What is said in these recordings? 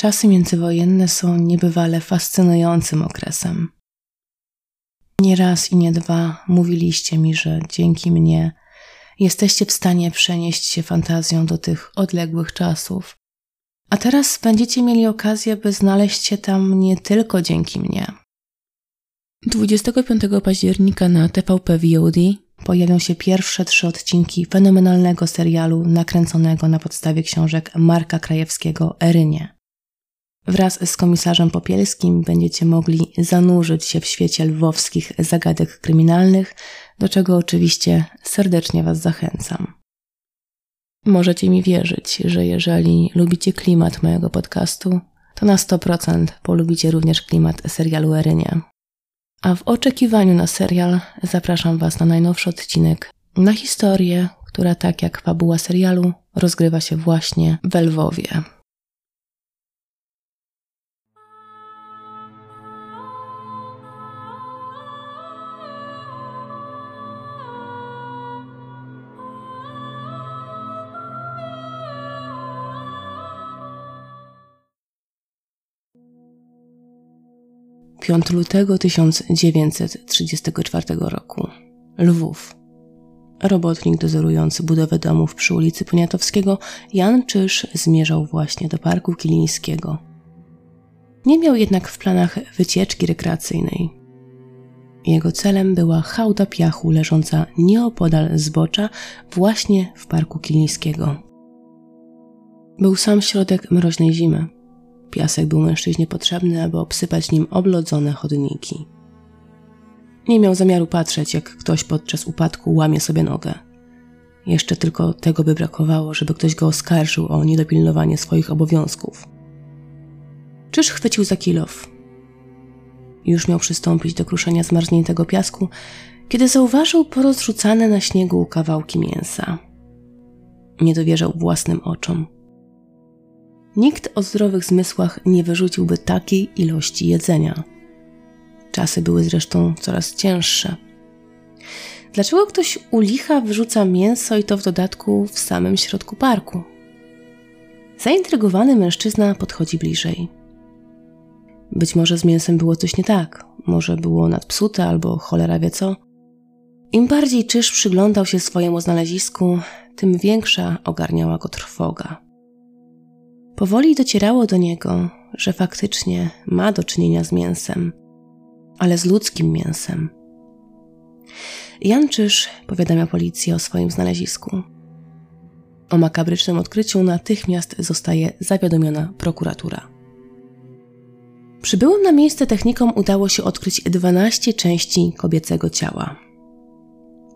Czasy międzywojenne są niebywale fascynującym okresem. Nie raz i nie dwa mówiliście mi, że dzięki mnie jesteście w stanie przenieść się fantazją do tych odległych czasów. A teraz będziecie mieli okazję, by znaleźć się tam nie tylko dzięki mnie. 25 października na TVP VOD pojawią się pierwsze trzy odcinki fenomenalnego serialu nakręconego na podstawie książek Marka Krajewskiego Erynie. Wraz z komisarzem Popielskim będziecie mogli zanurzyć się w świecie lwowskich zagadek kryminalnych, do czego oczywiście serdecznie Was zachęcam. Możecie mi wierzyć, że jeżeli lubicie klimat mojego podcastu, to na 100% polubicie również klimat serialu Erynie. A w oczekiwaniu na serial zapraszam Was na najnowszy odcinek, na historię, która tak jak fabuła serialu rozgrywa się właśnie w Lwowie. 5 lutego 1934 roku. Lwów. Robotnik dozorujący budowę domów przy ulicy Poniatowskiego Jan Czyż zmierzał właśnie do Parku Kilińskiego. Nie miał jednak w planach wycieczki rekreacyjnej. Jego celem była hałda piachu leżąca nieopodal zbocza właśnie w Parku Kilińskiego. Był sam środek mroźnej zimy. Piasek był mężczyźnie potrzebny, aby obsypać nim oblodzone chodniki. Nie miał zamiaru patrzeć, jak ktoś podczas upadku łamie sobie nogę. Jeszcze tylko tego by brakowało, żeby ktoś go oskarżył o niedopilnowanie swoich obowiązków. Czyż chwycił za kilof? Już miał przystąpić do kruszenia zmarzniętego piasku, kiedy zauważył porozrzucane na śniegu kawałki mięsa. Nie dowierzał własnym oczom. Nikt o zdrowych zmysłach nie wyrzuciłby takiej ilości jedzenia. Czasy były zresztą coraz cięższe. Dlaczego ktoś u licha wyrzuca mięso i to w dodatku w samym środku parku? Zaintrygowany mężczyzna podchodzi bliżej. Być może z mięsem było coś nie tak, może było nadpsute albo cholera wie co. Im bardziej Czyż przyglądał się swojemu znalezisku, tym większa ogarniała go trwoga. Powoli docierało do niego, że faktycznie ma do czynienia z mięsem, ale z ludzkim mięsem. Janczysz powiadamia policję o swoim znalezisku. O makabrycznym odkryciu natychmiast zostaje zawiadomiona prokuratura. Przybyłym na miejsce technikom udało się odkryć 12 części kobiecego ciała.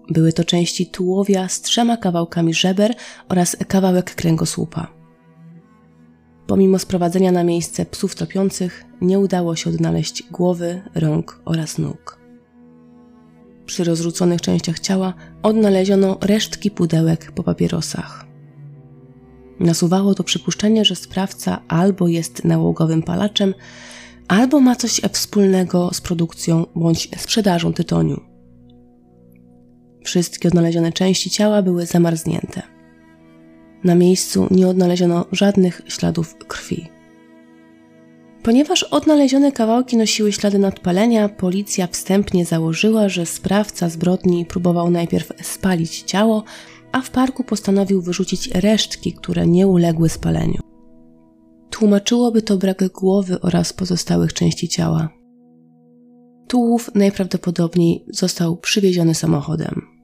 Były to części tułowia z trzema kawałkami żeber oraz kawałek kręgosłupa. Pomimo sprowadzenia na miejsce psów topiących, nie udało się odnaleźć głowy, rąk oraz nóg. Przy rozrzuconych częściach ciała odnaleziono resztki pudełek po papierosach. Nasuwało to przypuszczenie, że sprawca albo jest nałogowym palaczem, albo ma coś wspólnego z produkcją bądź sprzedażą tytoniu. Wszystkie odnalezione części ciała były zamarznięte. Na miejscu nie odnaleziono żadnych śladów krwi. Ponieważ odnalezione kawałki nosiły ślady nadpalenia, policja wstępnie założyła, że sprawca zbrodni próbował najpierw spalić ciało, a w parku postanowił wyrzucić resztki, które nie uległy spaleniu. Tłumaczyłoby to brak głowy oraz pozostałych części ciała. Tułów najprawdopodobniej został przywieziony samochodem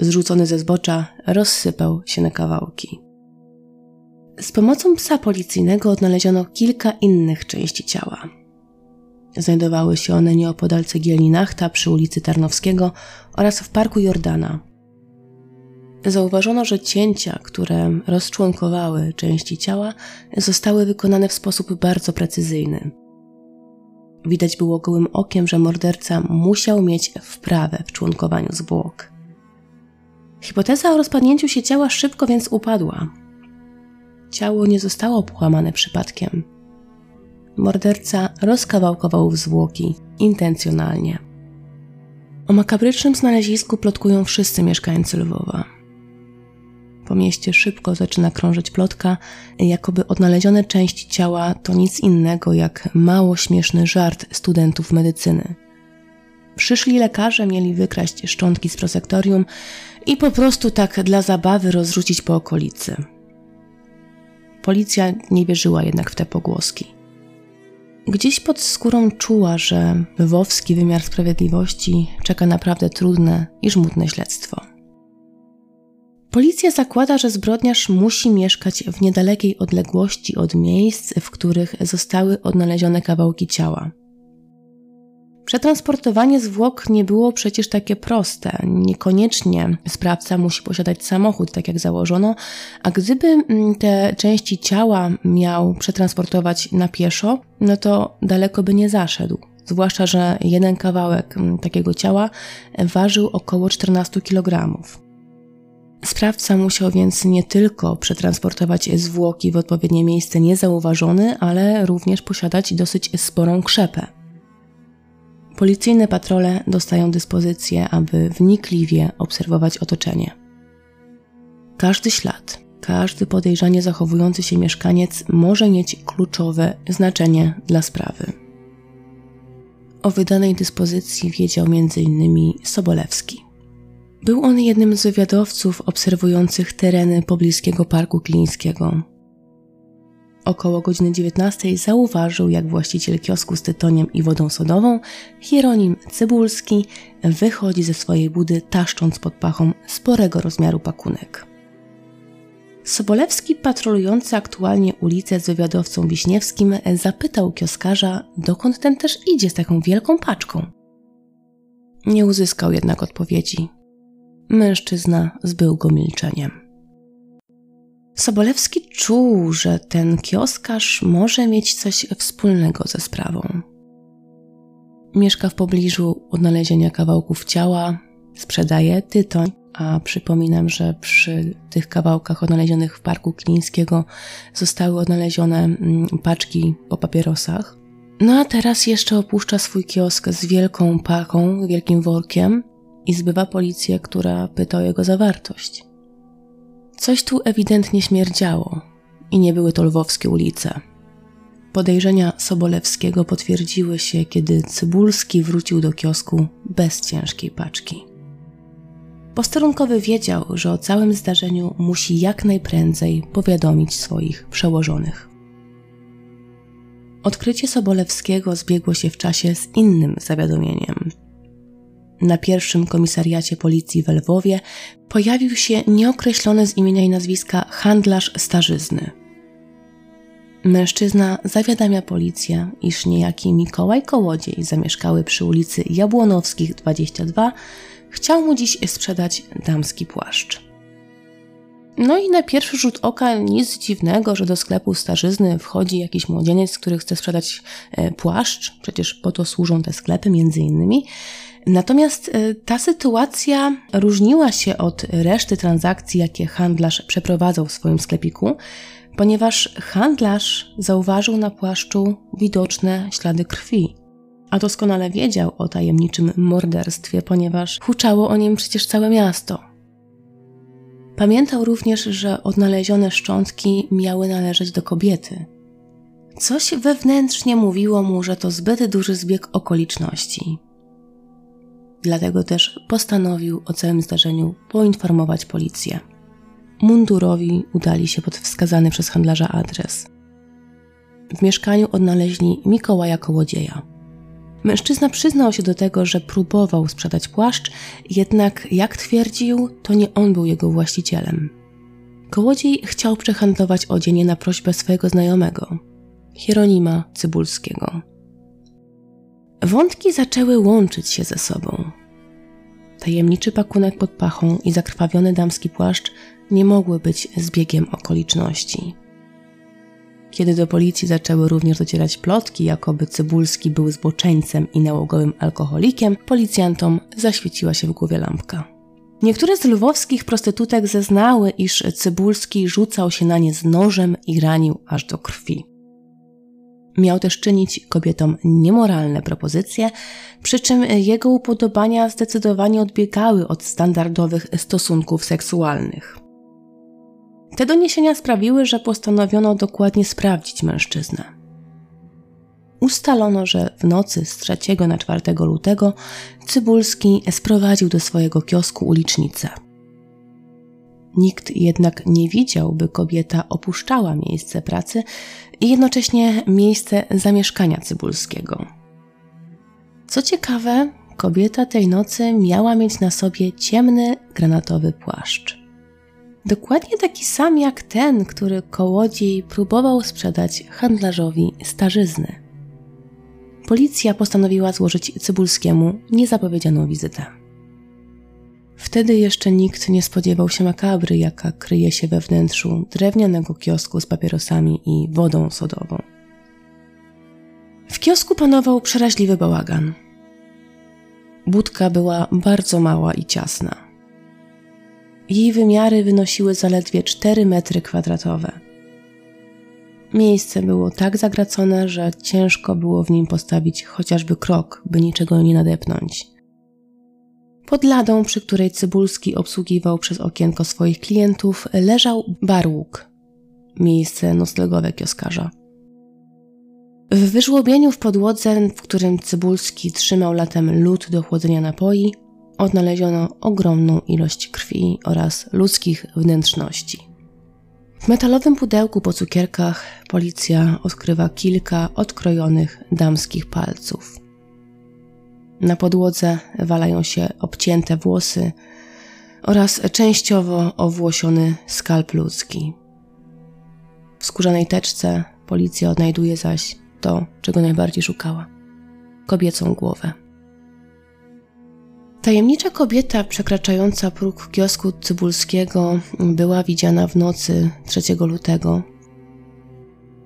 zrzucony ze zbocza, rozsypał się na kawałki. Z pomocą psa policyjnego odnaleziono kilka innych części ciała. Znajdowały się one nieopodal cegielni Nachta przy ulicy Tarnowskiego oraz w parku Jordana. Zauważono, że cięcia, które rozczłonkowały części ciała, zostały wykonane w sposób bardzo precyzyjny. Widać było gołym okiem, że morderca musiał mieć wprawę w członkowaniu zwłok. Hipoteza o rozpadnięciu się ciała szybko więc upadła. Ciało nie zostało połamane przypadkiem. Morderca rozkawałkował zwłoki intencjonalnie. O makabrycznym znalezisku plotkują wszyscy mieszkańcy Lwowa. Po mieście szybko zaczyna krążyć plotka, jakoby odnalezione części ciała to nic innego jak mało śmieszny żart studentów medycyny. Przyszli lekarze mieli wykraść szczątki z prosektorium i po prostu tak dla zabawy rozrzucić po okolicy. Policja nie wierzyła jednak w te pogłoski. Gdzieś pod skórą czuła, że lwowski wymiar sprawiedliwości czeka naprawdę trudne i żmudne śledztwo. Policja zakłada, że zbrodniarz musi mieszkać w niedalekiej odległości od miejsc, w których zostały odnalezione kawałki ciała. Przetransportowanie zwłok nie było przecież takie proste. Niekoniecznie sprawca musi posiadać samochód, tak jak założono, a gdyby mm, te części ciała miał przetransportować na pieszo, no to daleko by nie zaszedł. Zwłaszcza, że jeden kawałek mm, takiego ciała ważył około 14 kg. Sprawca musiał więc nie tylko przetransportować zwłoki w odpowiednie miejsce niezauważony, ale również posiadać dosyć sporą krzepę. Policyjne patrole dostają dyspozycję, aby wnikliwie obserwować otoczenie. Każdy ślad, każdy podejrzanie zachowujący się mieszkaniec może mieć kluczowe znaczenie dla sprawy. O wydanej dyspozycji wiedział m.in. Sobolewski. Był on jednym z wywiadowców obserwujących tereny pobliskiego parku klińskiego. Około godziny 19 zauważył, jak właściciel kiosku z tytoniem i wodą sodową, Hieronim Cybulski, wychodzi ze swojej budy, taszcząc pod pachą sporego rozmiaru pakunek. Sobolewski, patrolujący aktualnie ulicę z wywiadowcą Wiśniewskim, zapytał kioskarza, dokąd ten też idzie z taką wielką paczką. Nie uzyskał jednak odpowiedzi. Mężczyzna zbył go milczeniem. Sobolewski czuł, że ten kioskarz może mieć coś wspólnego ze sprawą. Mieszka w pobliżu odnalezienia kawałków ciała, sprzedaje tytoń, a przypominam, że przy tych kawałkach odnalezionych w parku Klińskiego zostały odnalezione mm, paczki po papierosach. No a teraz jeszcze opuszcza swój kiosk z wielką paką, wielkim workiem i zbywa policję, która pyta o jego zawartość. Coś tu ewidentnie śmierdziało i nie były to lwowskie ulice. Podejrzenia Sobolewskiego potwierdziły się, kiedy Cybulski wrócił do kiosku bez ciężkiej paczki. Posterunkowy wiedział, że o całym zdarzeniu musi jak najprędzej powiadomić swoich przełożonych. Odkrycie Sobolewskiego zbiegło się w czasie z innym zawiadomieniem, na pierwszym komisariacie policji w Lwowie pojawił się nieokreślony z imienia i nazwiska handlarz starzyzny. Mężczyzna zawiadamia policję, iż niejaki Mikołaj Kołodziej zamieszkały przy ulicy Jabłonowskich 22 chciał mu dziś sprzedać damski płaszcz. No i na pierwszy rzut oka nic dziwnego, że do sklepu starzyzny wchodzi jakiś młodzieniec, który chce sprzedać e, płaszcz, przecież po to służą te sklepy między innymi. Natomiast e, ta sytuacja różniła się od reszty transakcji, jakie handlarz przeprowadzał w swoim sklepiku, ponieważ handlarz zauważył na płaszczu widoczne ślady krwi. A doskonale wiedział o tajemniczym morderstwie, ponieważ huczało o nim przecież całe miasto. Pamiętał również, że odnalezione szczątki miały należeć do kobiety. Coś wewnętrznie mówiło mu, że to zbyt duży zbieg okoliczności. Dlatego też postanowił o całym zdarzeniu poinformować policję. Mundurowi udali się pod wskazany przez handlarza adres. W mieszkaniu odnaleźli Mikołaja Kołodzieja. Mężczyzna przyznał się do tego, że próbował sprzedać płaszcz, jednak jak twierdził, to nie on był jego właścicielem. Kołodziej chciał przehandlować odzienie na prośbę swojego znajomego, Hieronima Cybulskiego. Wątki zaczęły łączyć się ze sobą. Tajemniczy pakunek pod pachą i zakrwawiony damski płaszcz nie mogły być zbiegiem okoliczności. Kiedy do policji zaczęły również docierać plotki, jakoby Cybulski był zboczeńcem i nałogowym alkoholikiem, policjantom zaświeciła się w głowie lampka. Niektóre z lwowskich prostytutek zeznały, iż Cybulski rzucał się na nie z nożem i ranił aż do krwi. Miał też czynić kobietom niemoralne propozycje, przy czym jego upodobania zdecydowanie odbiegały od standardowych stosunków seksualnych. Te doniesienia sprawiły, że postanowiono dokładnie sprawdzić mężczyznę. Ustalono, że w nocy z 3 na 4 lutego Cybulski sprowadził do swojego kiosku ulicznicę. Nikt jednak nie widział, by kobieta opuszczała miejsce pracy i jednocześnie miejsce zamieszkania Cybulskiego. Co ciekawe, kobieta tej nocy miała mieć na sobie ciemny, granatowy płaszcz. Dokładnie taki sam jak ten, który kołodziej próbował sprzedać handlarzowi starzyzny. Policja postanowiła złożyć Cybulskiemu niezapowiedzianą wizytę. Wtedy jeszcze nikt nie spodziewał się makabry, jaka kryje się we wnętrzu drewnianego kiosku z papierosami i wodą sodową. W kiosku panował przeraźliwy bałagan. Budka była bardzo mała i ciasna. Jej wymiary wynosiły zaledwie 4 metry kwadratowe. Miejsce było tak zagracone, że ciężko było w nim postawić chociażby krok, by niczego nie nadepnąć. Pod ladą, przy której Cybulski obsługiwał przez okienko swoich klientów, leżał barłuk, miejsce noclegowe kioskarza. W wyżłobieniu w podłodze, w którym Cybulski trzymał latem lód do chłodzenia napoi, odnaleziono ogromną ilość krwi oraz ludzkich wnętrzności. W metalowym pudełku po cukierkach policja odkrywa kilka odkrojonych damskich palców. Na podłodze walają się obcięte włosy oraz częściowo owłosiony skalp ludzki. W skórzanej teczce policja odnajduje zaś to, czego najbardziej szukała kobiecą głowę. Tajemnicza kobieta przekraczająca próg kiosku Cybulskiego była widziana w nocy 3 lutego.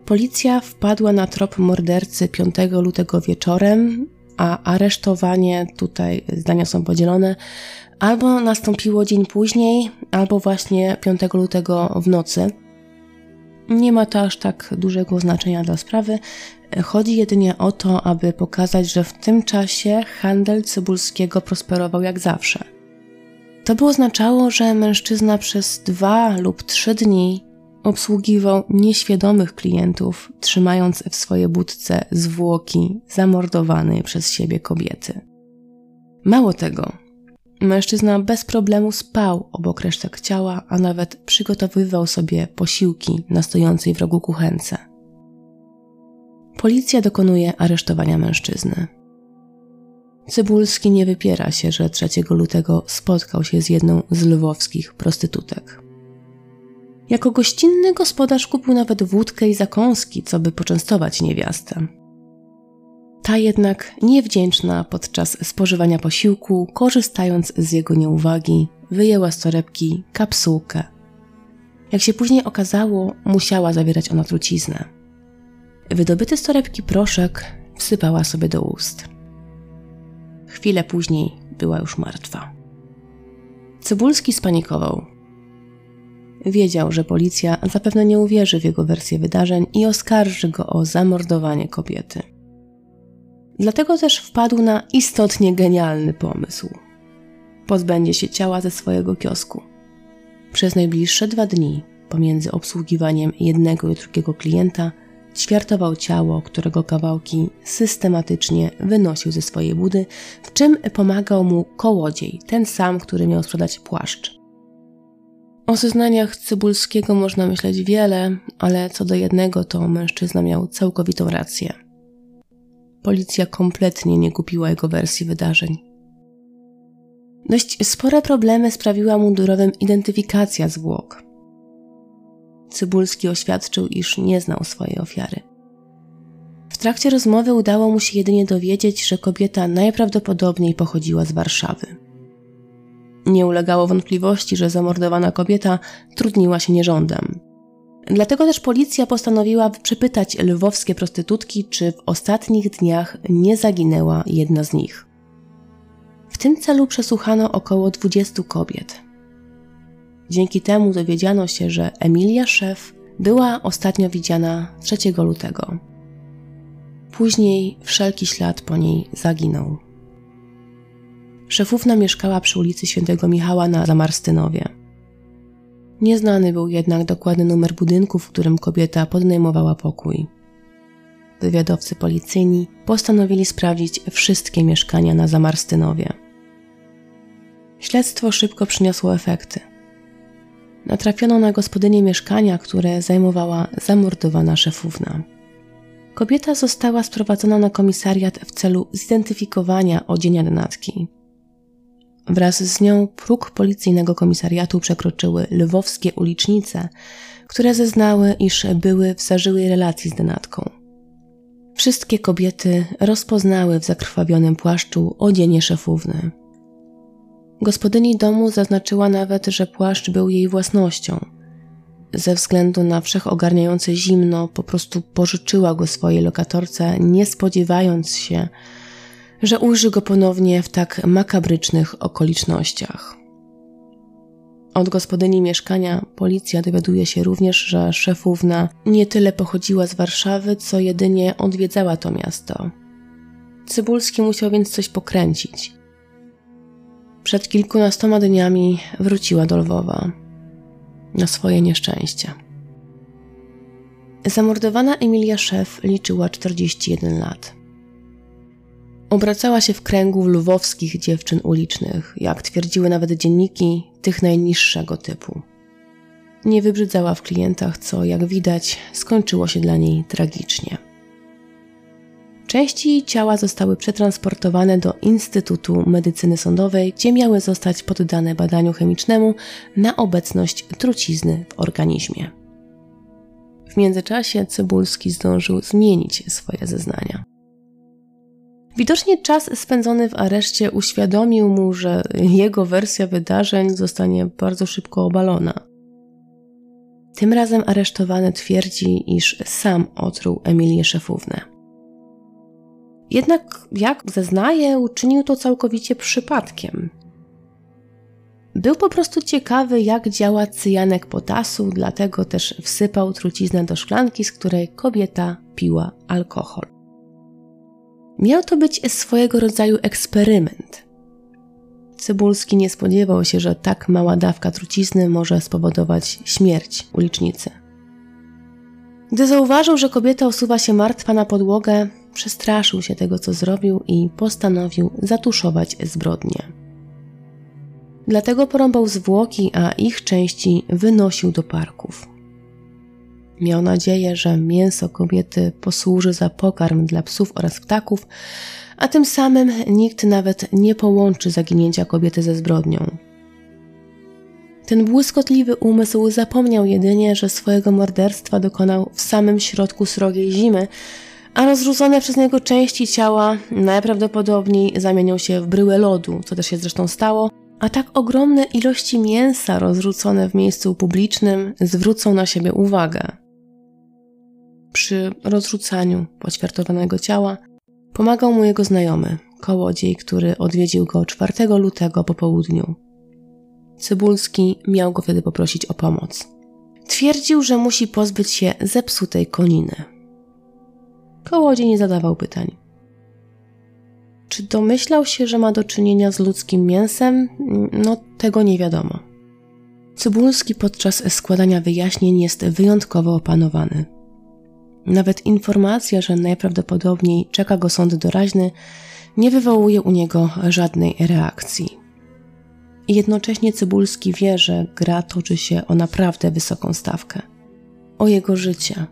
Policja wpadła na trop mordercy 5 lutego wieczorem, a aresztowanie, tutaj zdania są podzielone, albo nastąpiło dzień później, albo właśnie 5 lutego w nocy. Nie ma to aż tak dużego znaczenia dla sprawy. Chodzi jedynie o to, aby pokazać, że w tym czasie handel Cybulskiego prosperował jak zawsze. To by oznaczało, że mężczyzna przez dwa lub trzy dni obsługiwał nieświadomych klientów, trzymając w swojej budce zwłoki zamordowanej przez siebie kobiety. Mało tego, mężczyzna bez problemu spał obok resztek ciała, a nawet przygotowywał sobie posiłki na stojącej w rogu kuchence. Policja dokonuje aresztowania mężczyzny. Cybulski nie wypiera się, że 3 lutego spotkał się z jedną z lwowskich prostytutek. Jako gościnny gospodarz kupił nawet wódkę i zakąski, co by poczęstować niewiastę. Ta jednak niewdzięczna podczas spożywania posiłku, korzystając z jego nieuwagi, wyjęła z torebki kapsułkę. Jak się później okazało, musiała zawierać ona truciznę. Wydobyty z torebki proszek wsypała sobie do ust. Chwilę później była już martwa. Cybulski spanikował. Wiedział, że policja zapewne nie uwierzy w jego wersję wydarzeń i oskarży go o zamordowanie kobiety. Dlatego też wpadł na istotnie genialny pomysł. Pozbędzie się ciała ze swojego kiosku. Przez najbliższe dwa dni, pomiędzy obsługiwaniem jednego i drugiego klienta, ćwiartował ciało, którego kawałki systematycznie wynosił ze swojej budy, w czym pomagał mu kołodziej, ten sam, który miał sprzedać płaszcz. O zeznaniach Cybulskiego można myśleć wiele, ale co do jednego, to mężczyzna miał całkowitą rację. Policja kompletnie nie kupiła jego wersji wydarzeń. Dość spore problemy sprawiła mundurowym identyfikacja zwłok. Cybulski oświadczył, iż nie znał swojej ofiary. W trakcie rozmowy udało mu się jedynie dowiedzieć, że kobieta najprawdopodobniej pochodziła z Warszawy. Nie ulegało wątpliwości, że zamordowana kobieta trudniła się nierządem. Dlatego też policja postanowiła przepytać lwowskie prostytutki, czy w ostatnich dniach nie zaginęła jedna z nich. W tym celu przesłuchano około 20 kobiet. Dzięki temu dowiedziano się, że Emilia Szef była ostatnio widziana 3 lutego. Później wszelki ślad po niej zaginął. Szefówna mieszkała przy ulicy Świętego Michała na Zamarstynowie. Nieznany był jednak dokładny numer budynku, w którym kobieta podnajmowała pokój. Wywiadowcy policyjni postanowili sprawdzić wszystkie mieszkania na Zamarstynowie. Śledztwo szybko przyniosło efekty. Natrafiono na gospodynię mieszkania, które zajmowała zamordowana szefówna. Kobieta została sprowadzona na komisariat w celu zidentyfikowania odzienia denatki. Wraz z nią próg policyjnego komisariatu przekroczyły lwowskie ulicznice, które zeznały, iż były w zażyłej relacji z denatką. Wszystkie kobiety rozpoznały w zakrwawionym płaszczu odzienie szefówny. Gospodyni domu zaznaczyła nawet, że płaszcz był jej własnością. Ze względu na wszechogarniające zimno, po prostu pożyczyła go swojej lokatorce, nie spodziewając się, że ujrzy go ponownie w tak makabrycznych okolicznościach. Od gospodyni mieszkania policja dowiaduje się również, że szefówna nie tyle pochodziła z Warszawy, co jedynie odwiedzała to miasto. Cybulski musiał więc coś pokręcić. Przed kilkunastoma dniami wróciła do Lwowa. Na swoje nieszczęście. Zamordowana Emilia Szef liczyła 41 lat. Obracała się w kręgu lwowskich dziewczyn ulicznych, jak twierdziły nawet dzienniki, tych najniższego typu. Nie wybrzydzała w klientach, co, jak widać, skończyło się dla niej tragicznie. Części jej ciała zostały przetransportowane do Instytutu Medycyny Sądowej, gdzie miały zostać poddane badaniu chemicznemu na obecność trucizny w organizmie. W międzyczasie Cybulski zdążył zmienić swoje zeznania. Widocznie czas spędzony w areszcie uświadomił mu, że jego wersja wydarzeń zostanie bardzo szybko obalona. Tym razem aresztowany twierdzi, iż sam otruł Emilię Szefównę. Jednak, jak zeznaje, uczynił to całkowicie przypadkiem. Był po prostu ciekawy, jak działa cyjanek potasu, dlatego też wsypał truciznę do szklanki, z której kobieta piła alkohol. Miał to być swojego rodzaju eksperyment. Cybulski nie spodziewał się, że tak mała dawka trucizny może spowodować śmierć ulicznicy. Gdy zauważył, że kobieta osuwa się martwa na podłogę, przestraszył się tego, co zrobił i postanowił zatuszować zbrodnię. Dlatego porąbał zwłoki, a ich części wynosił do parków. Miał nadzieję, że mięso kobiety posłuży za pokarm dla psów oraz ptaków, a tym samym nikt nawet nie połączy zaginięcia kobiety ze zbrodnią. Ten błyskotliwy umysł zapomniał jedynie, że swojego morderstwa dokonał w samym środku srogiej zimy, a rozrzucone przez niego części ciała najprawdopodobniej zamienią się w bryłę lodu, co też się zresztą stało, a tak ogromne ilości mięsa rozrzucone w miejscu publicznym zwrócą na siebie uwagę. Przy rozrzucaniu poćwiartowanego ciała pomagał mu jego znajomy, kołodziej, który odwiedził go 4 lutego po południu. Cybulski miał go wtedy poprosić o pomoc. Twierdził, że musi pozbyć się zepsutej koniny. Kołodziej nie zadawał pytań. Czy domyślał się, że ma do czynienia z ludzkim mięsem? No, tego nie wiadomo. Cybulski podczas składania wyjaśnień jest wyjątkowo opanowany. Nawet informacja, że najprawdopodobniej czeka go sąd doraźny, nie wywołuje u niego żadnej reakcji. Jednocześnie Cybulski wie, że gra toczy się o naprawdę wysoką stawkę. O jego życie.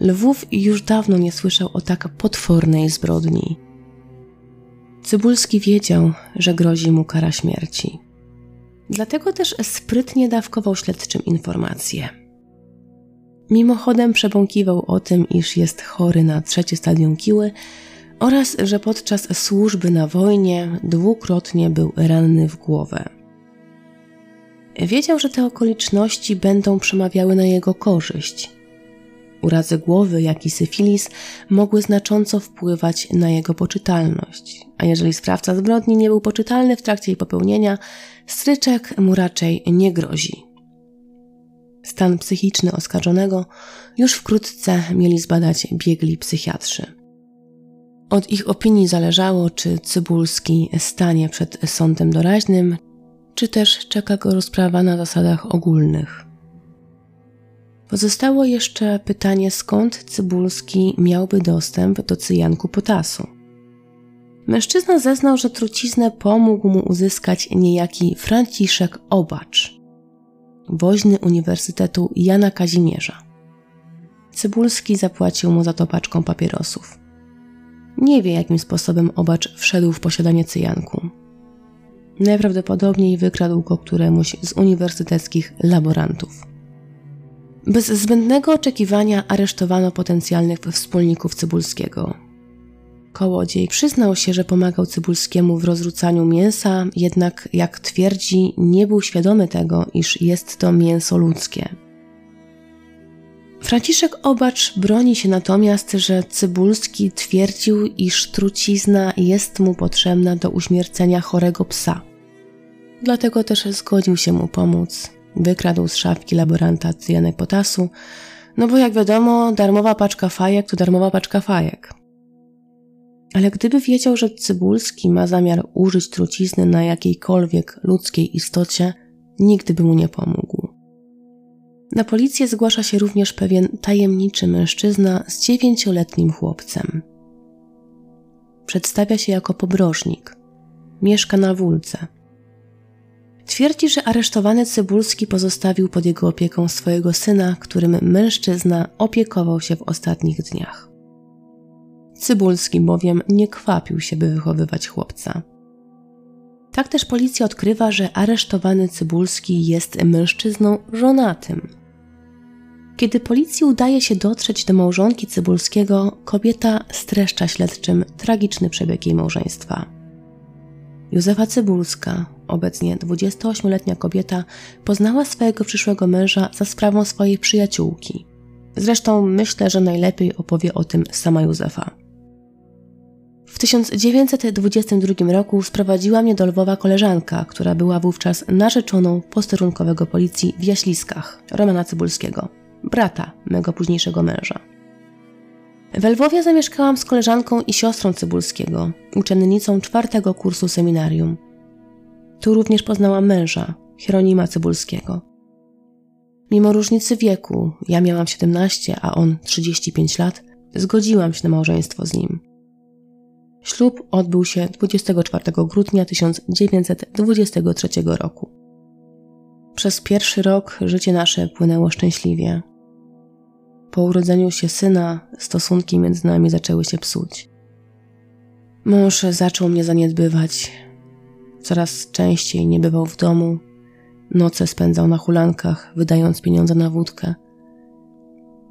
Lwów już dawno nie słyszał o tak potwornej zbrodni. Cybulski wiedział, że grozi mu kara śmierci. Dlatego też sprytnie dawkował śledczym informacje. Mimochodem przebąkiwał o tym, iż jest chory na trzecie stadium kiły oraz że podczas służby na wojnie dwukrotnie był ranny w głowę. Wiedział, że te okoliczności będą przemawiały na jego korzyść. Urazy głowy, jak i syfilis mogły znacząco wpływać na jego poczytalność, a jeżeli sprawca zbrodni nie był poczytalny w trakcie jej popełnienia, stryczek mu raczej nie grozi. Stan psychiczny oskarżonego już wkrótce mieli zbadać biegli psychiatrzy. Od ich opinii zależało, czy Cybulski stanie przed sądem doraźnym, czy też czeka go rozprawa na zasadach ogólnych. Pozostało jeszcze pytanie, skąd Cybulski miałby dostęp do cyjanku potasu. Mężczyzna zeznał, że truciznę pomógł mu uzyskać niejaki Franciszek Obacz, woźny Uniwersytetu Jana Kazimierza. Cybulski zapłacił mu za to paczką papierosów. Nie wie, jakim sposobem Obacz wszedł w posiadanie cyjanku. Najprawdopodobniej wykradł go któremuś z uniwersyteckich laborantów. Bez zbędnego oczekiwania aresztowano potencjalnych wspólników Cybulskiego. Kołodziej przyznał się, że pomagał Cybulskiemu w rozrzucaniu mięsa, jednak, jak twierdzi, nie był świadomy tego, iż jest to mięso ludzkie. Franciszek Obacz broni się natomiast, że Cybulski twierdził, iż trucizna jest mu potrzebna do uśmiercenia chorego psa. Dlatego też zgodził się mu pomóc. Wykradł z szafki laboranta cyjanek potasu, no bo jak wiadomo, darmowa paczka fajek to darmowa paczka fajek. Ale gdyby wiedział, że Cybulski ma zamiar użyć trucizny na jakiejkolwiek ludzkiej istocie, nigdy by mu nie pomógł. Na policję zgłasza się również pewien tajemniczy mężczyzna z dziewięcioletnim chłopcem. Przedstawia się jako pobrożnik. Mieszka na wólce. Twierdzi, że aresztowany Cybulski pozostawił pod jego opieką swojego syna, którym mężczyzna opiekował się w ostatnich dniach. Cybulski bowiem nie kwapił się, by wychowywać chłopca. Tak też policja odkrywa, że aresztowany Cybulski jest mężczyzną żonatym. Kiedy policji udaje się dotrzeć do małżonki Cybulskiego, kobieta streszcza śledczym tragiczny przebieg jej małżeństwa. Józefa Cybulska, obecnie 28-letnia kobieta, poznała swojego przyszłego męża za sprawą swojej przyjaciółki. Zresztą myślę, że najlepiej opowie o tym sama Józefa. W 1922 roku sprowadziła mnie do Lwowa koleżanka, która była wówczas narzeczoną posterunkowego policji w Jaśliskach, Romana Cybulskiego, brata mego późniejszego męża. W Lwowie zamieszkałam z koleżanką i siostrą Cybulskiego, uczennicą czwartego kursu seminarium. Tu również poznałam męża, Hieronima Cybulskiego. Mimo różnicy wieku, ja miałam 17, a on 35 lat, zgodziłam się na małżeństwo z nim. Ślub odbył się 24 grudnia 1923 roku. Przez pierwszy rok życie nasze płynęło szczęśliwie. Po urodzeniu się syna stosunki między nami zaczęły się psuć. Mąż zaczął mnie zaniedbywać. Coraz częściej nie bywał w domu. Noce spędzał na hulankach, wydając pieniądze na wódkę.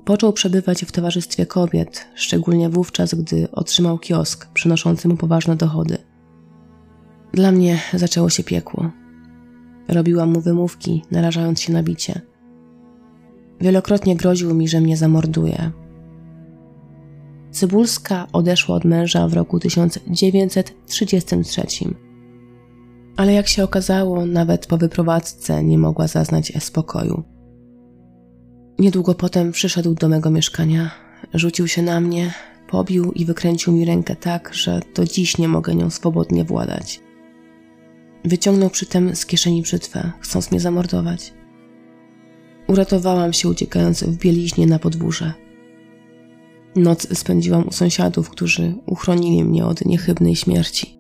Począł przebywać w towarzystwie kobiet, szczególnie wówczas, gdy otrzymał kiosk przynoszący mu poważne dochody. Dla mnie zaczęło się piekło. Robiłam mu wymówki, narażając się na bicie. Wielokrotnie groził mi, że mnie zamorduje. Cybulska odeszła od męża w roku 1933. Ale jak się okazało, nawet po wyprowadzce nie mogła zaznać spokoju. Niedługo potem przyszedł do mego mieszkania, rzucił się na mnie, pobił i wykręcił mi rękę tak, że do dziś nie mogę nią swobodnie władać. Wyciągnął przytem z kieszeni brzytwę, chcąc mnie zamordować. Uratowałam się uciekając w bieliźnie na podwórze. Noc spędziłam u sąsiadów, którzy uchronili mnie od niechybnej śmierci.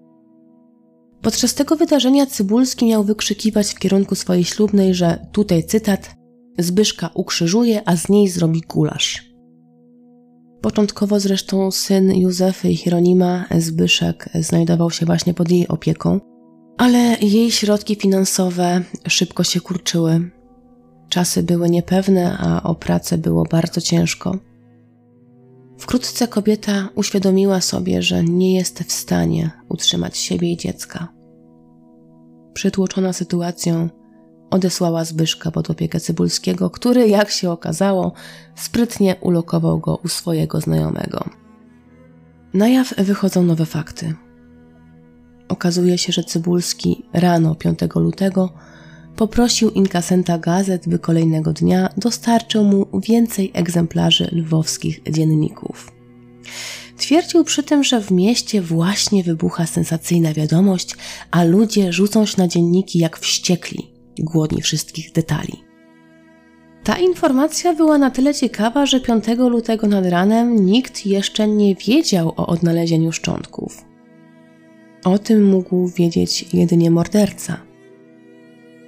Podczas tego wydarzenia Cybulski miał wykrzykiwać w kierunku swojej ślubnej, że tutaj cytat Zbyszka ukrzyżuje, a z niej zrobi gulasz. Początkowo zresztą syn Józefy i Hieronima, Zbyszek, znajdował się właśnie pod jej opieką, ale jej środki finansowe szybko się kurczyły. Czasy były niepewne, a o pracę było bardzo ciężko. Wkrótce kobieta uświadomiła sobie, że nie jest w stanie utrzymać siebie i dziecka. Przytłoczona sytuacją, odesłała Zbyszka pod opiekę Cybulskiego, który, jak się okazało, sprytnie ulokował go u swojego znajomego. Na jaw wychodzą nowe fakty. Okazuje się, że Cybulski rano 5 lutego poprosił inkasenta gazet, by kolejnego dnia dostarczył mu więcej egzemplarzy lwowskich dzienników. Twierdził przy tym, że w mieście właśnie wybucha sensacyjna wiadomość, a ludzie rzucą się na dzienniki jak wściekli, głodni wszystkich detali. Ta informacja była na tyle ciekawa, że 5 lutego nad ranem nikt jeszcze nie wiedział o odnalezieniu szczątków. O tym mógł wiedzieć jedynie morderca.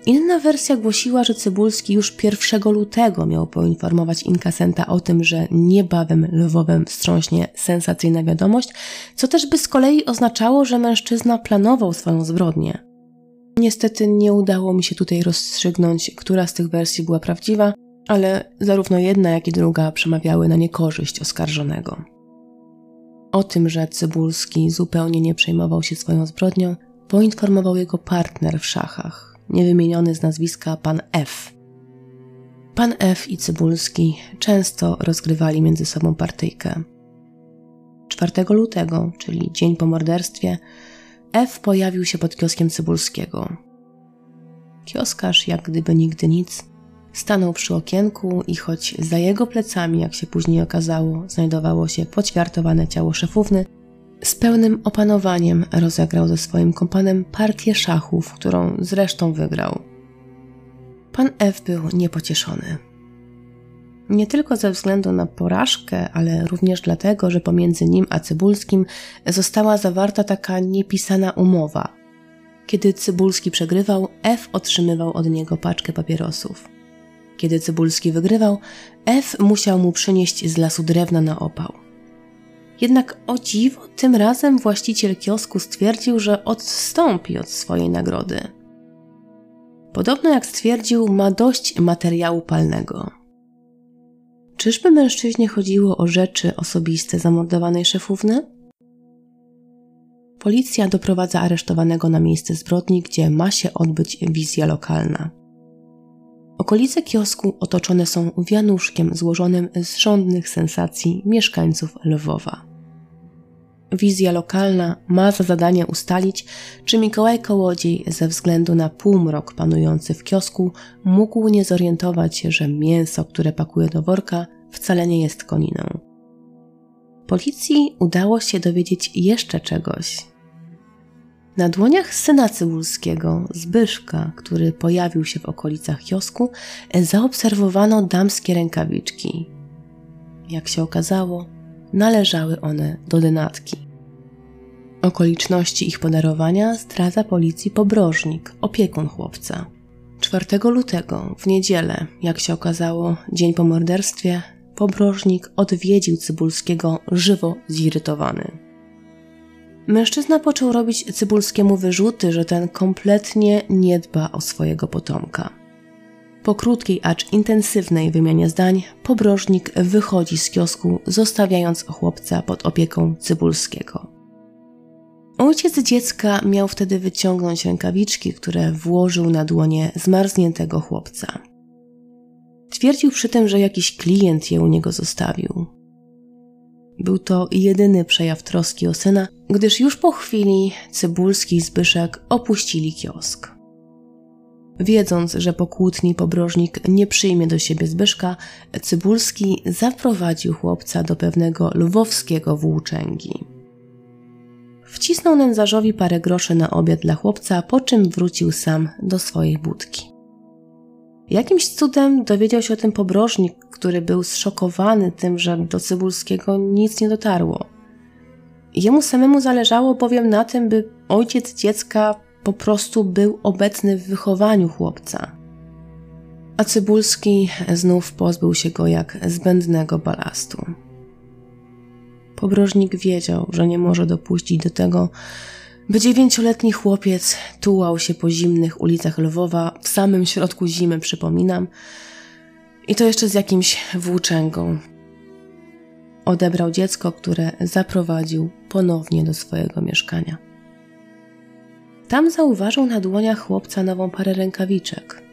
Inna wersja głosiła, że Cybulski już 1 lutego miał poinformować inkasenta o tym, że niebawem Lwowem wstrząśnie sensacyjna wiadomość, co też by z kolei oznaczało, że mężczyzna planował swoją zbrodnię. Niestety nie udało mi się tutaj rozstrzygnąć, która z tych wersji była prawdziwa, ale zarówno jedna, jak i druga przemawiały na niekorzyść oskarżonego. O tym, że Cybulski zupełnie nie przejmował się swoją zbrodnią, poinformował jego partner w szachach, niewymieniony z nazwiska pan F. Pan F i Cybulski często rozgrywali między sobą partyjkę. 4 lutego, czyli dzień po morderstwie, F pojawił się pod kioskiem Cybulskiego. Kioskarz, jak gdyby nigdy nic, Stanął przy okienku i choć za jego plecami, jak się później okazało, znajdowało się poćwiartowane ciało szefówny, z pełnym opanowaniem rozegrał ze swoim kompanem partię szachów, którą zresztą wygrał. Pan F był niepocieszony. Nie tylko ze względu na porażkę, ale również dlatego, że pomiędzy nim a Cybulskim została zawarta taka niepisana umowa. Kiedy Cybulski przegrywał, F otrzymywał od niego paczkę papierosów. Kiedy Cybulski wygrywał, F musiał mu przynieść z lasu drewna na opał. Jednak o dziwo, tym razem właściciel kiosku stwierdził, że odstąpi od swojej nagrody. Podobno jak stwierdził, ma dość materiału palnego. Czyżby mężczyźnie chodziło o rzeczy osobiste zamordowanej szefówny? Policja doprowadza aresztowanego na miejsce zbrodni, gdzie ma się odbyć wizja lokalna. Okolice kiosku otoczone są wianuszkiem złożonym z rządnych sensacji mieszkańców Lwowa. Wizja lokalna ma za zadanie ustalić, czy Mikołaj Kołodziej ze względu na półmrok panujący w kiosku mógł nie zorientować się, że mięso, które pakuje do worka, wcale nie jest koniną. Policji udało się dowiedzieć jeszcze czegoś, na dłoniach syna Cybulskiego, Zbyszka, który pojawił się w okolicach kiosku, zaobserwowano damskie rękawiczki. Jak się okazało, należały one do denatki. Okoliczności ich podarowania zdradza policji pobrożnik, opiekun chłopca. 4 lutego, w niedzielę, jak się okazało, dzień po morderstwie, pobrożnik odwiedził Cybulskiego żywo zirytowany. Mężczyzna począł robić Cybulskiemu wyrzuty, że ten kompletnie nie dba o swojego potomka. Po krótkiej, acz intensywnej wymianie zdań, pobrożnik wychodzi z kiosku, zostawiając chłopca pod opieką Cybulskiego. Ojciec dziecka miał wtedy wyciągnąć rękawiczki, które włożył na dłonie zmarzniętego chłopca. Twierdził przy tym, że jakiś klient je u niego zostawił. Był to jedyny przejaw troski o syna, gdyż już po chwili Cybulski i Zbyszek opuścili kiosk. Wiedząc, że po kłótni pobrożnik nie przyjmie do siebie Zbyszka, Cybulski zaprowadził chłopca do pewnego lwowskiego włóczęgi. Wcisnął nędzarzowi parę groszy na obiad dla chłopca, po czym wrócił sam do swojej budki. Jakimś cudem dowiedział się o tym pobrożnik, który był zszokowany tym, że do Cybulskiego nic nie dotarło. Jemu samemu zależało bowiem na tym, by ojciec dziecka po prostu był obecny w wychowaniu chłopca. A Cybulski znów pozbył się go jak zbędnego balastu. Pobrożnik wiedział, że nie może dopuścić do tego, by dziewięcioletni chłopiec tułał się po zimnych ulicach Lwowa, w samym środku zimy, przypominam, i to jeszcze z jakimś włóczęgą. Odebrał dziecko, które zaprowadził ponownie do swojego mieszkania. Tam zauważył na dłoniach chłopca nową parę rękawiczek.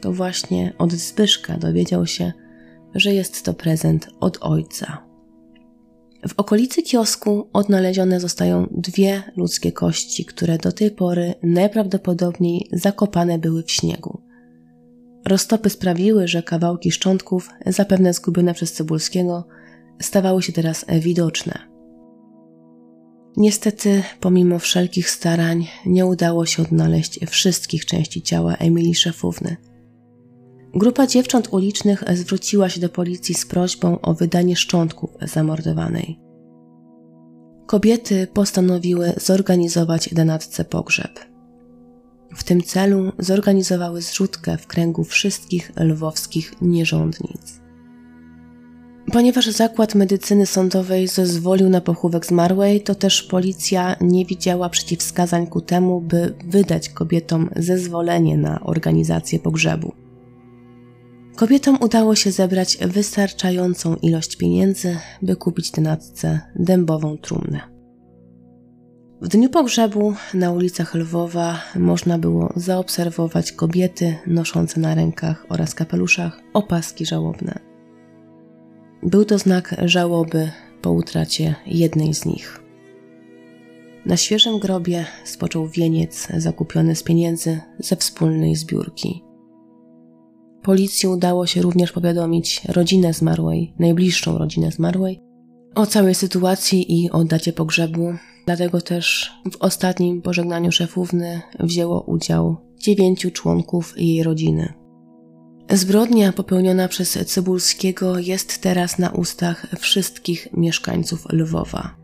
To właśnie od Zbyszka dowiedział się, że jest to prezent od ojca. W okolicy kiosku odnalezione zostają dwie ludzkie kości, które do tej pory najprawdopodobniej zakopane były w śniegu. Roztopy sprawiły, że kawałki szczątków, zapewne zgubione przez Cybulskiego, stawały się teraz widoczne. Niestety, pomimo wszelkich starań, nie udało się odnaleźć wszystkich części ciała Emilii Szefówny. Grupa dziewcząt ulicznych zwróciła się do policji z prośbą o wydanie szczątków zamordowanej. Kobiety postanowiły zorganizować Denatce pogrzeb. W tym celu zorganizowały zrzutkę w kręgu wszystkich lwowskich nierządnic. Ponieważ zakład medycyny sądowej zezwolił na pochówek zmarłej, to też policja nie widziała przeciwwskazań ku temu, by wydać kobietom zezwolenie na organizację pogrzebu. Kobietom udało się zebrać wystarczającą ilość pieniędzy, by kupić tenatce dębową trumnę. W dniu pogrzebu na ulicach Lwowa można było zaobserwować kobiety noszące na rękach oraz kapeluszach opaski żałobne. Był to znak żałoby po utracie jednej z nich. Na świeżym grobie spoczął wieniec zakupiony z pieniędzy ze wspólnej zbiórki. Policji udało się również powiadomić rodzinę zmarłej, najbliższą rodzinę zmarłej, o całej sytuacji i o dacie pogrzebu. Dlatego też w ostatnim pożegnaniu szefówny wzięło udział dziewięciu członków jej rodziny. Zbrodnia popełniona przez Cybulskiego jest teraz na ustach wszystkich mieszkańców Lwowa.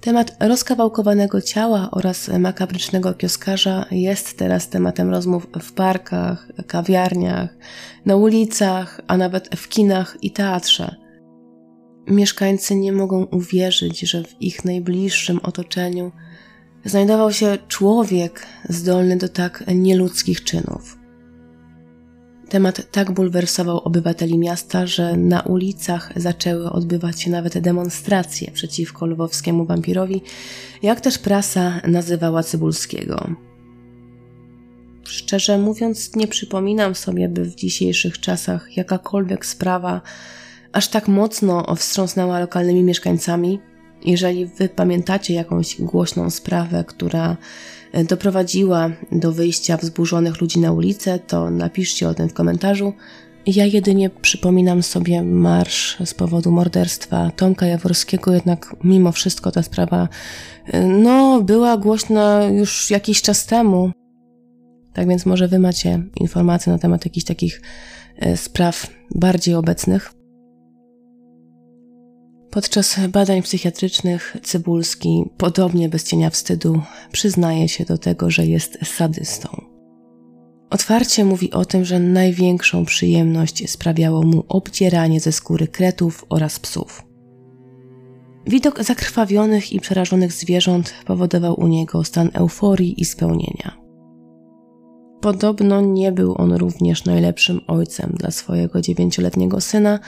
Temat rozkawałkowanego ciała oraz makabrycznego kioskarza jest teraz tematem rozmów w parkach, kawiarniach, na ulicach, a nawet w kinach i teatrze. Mieszkańcy nie mogą uwierzyć, że w ich najbliższym otoczeniu znajdował się człowiek zdolny do tak nieludzkich czynów. Temat tak bulwersował obywateli miasta, że na ulicach zaczęły odbywać się nawet demonstracje przeciwko lwowskiemu wampirowi, jak też prasa nazywała Cybulskiego. Szczerze mówiąc, nie przypominam sobie, by w dzisiejszych czasach jakakolwiek sprawa aż tak mocno wstrząsnęła lokalnymi mieszkańcami. Jeżeli wy pamiętacie jakąś głośną sprawę, która doprowadziła do wyjścia wzburzonych ludzi na ulicę, to napiszcie o tym w komentarzu. Ja jedynie przypominam sobie marsz z powodu morderstwa Tomka Jaworskiego, jednak mimo wszystko ta sprawa e, no, była głośna już jakiś czas temu. Tak więc może wy macie informacje na temat jakichś takich e, spraw bardziej obecnych. Podczas badań psychiatrycznych Cybulski, podobnie bez cienia wstydu, przyznaje się do tego, że jest sadystą. Otwarcie mówi o tym, że największą przyjemność sprawiało mu obcieranie ze skóry kretów oraz psów. Widok zakrwawionych i przerażonych zwierząt powodował u niego stan euforii i spełnienia. Podobno nie był on również najlepszym ojcem dla swojego dziewięcioletniego syna,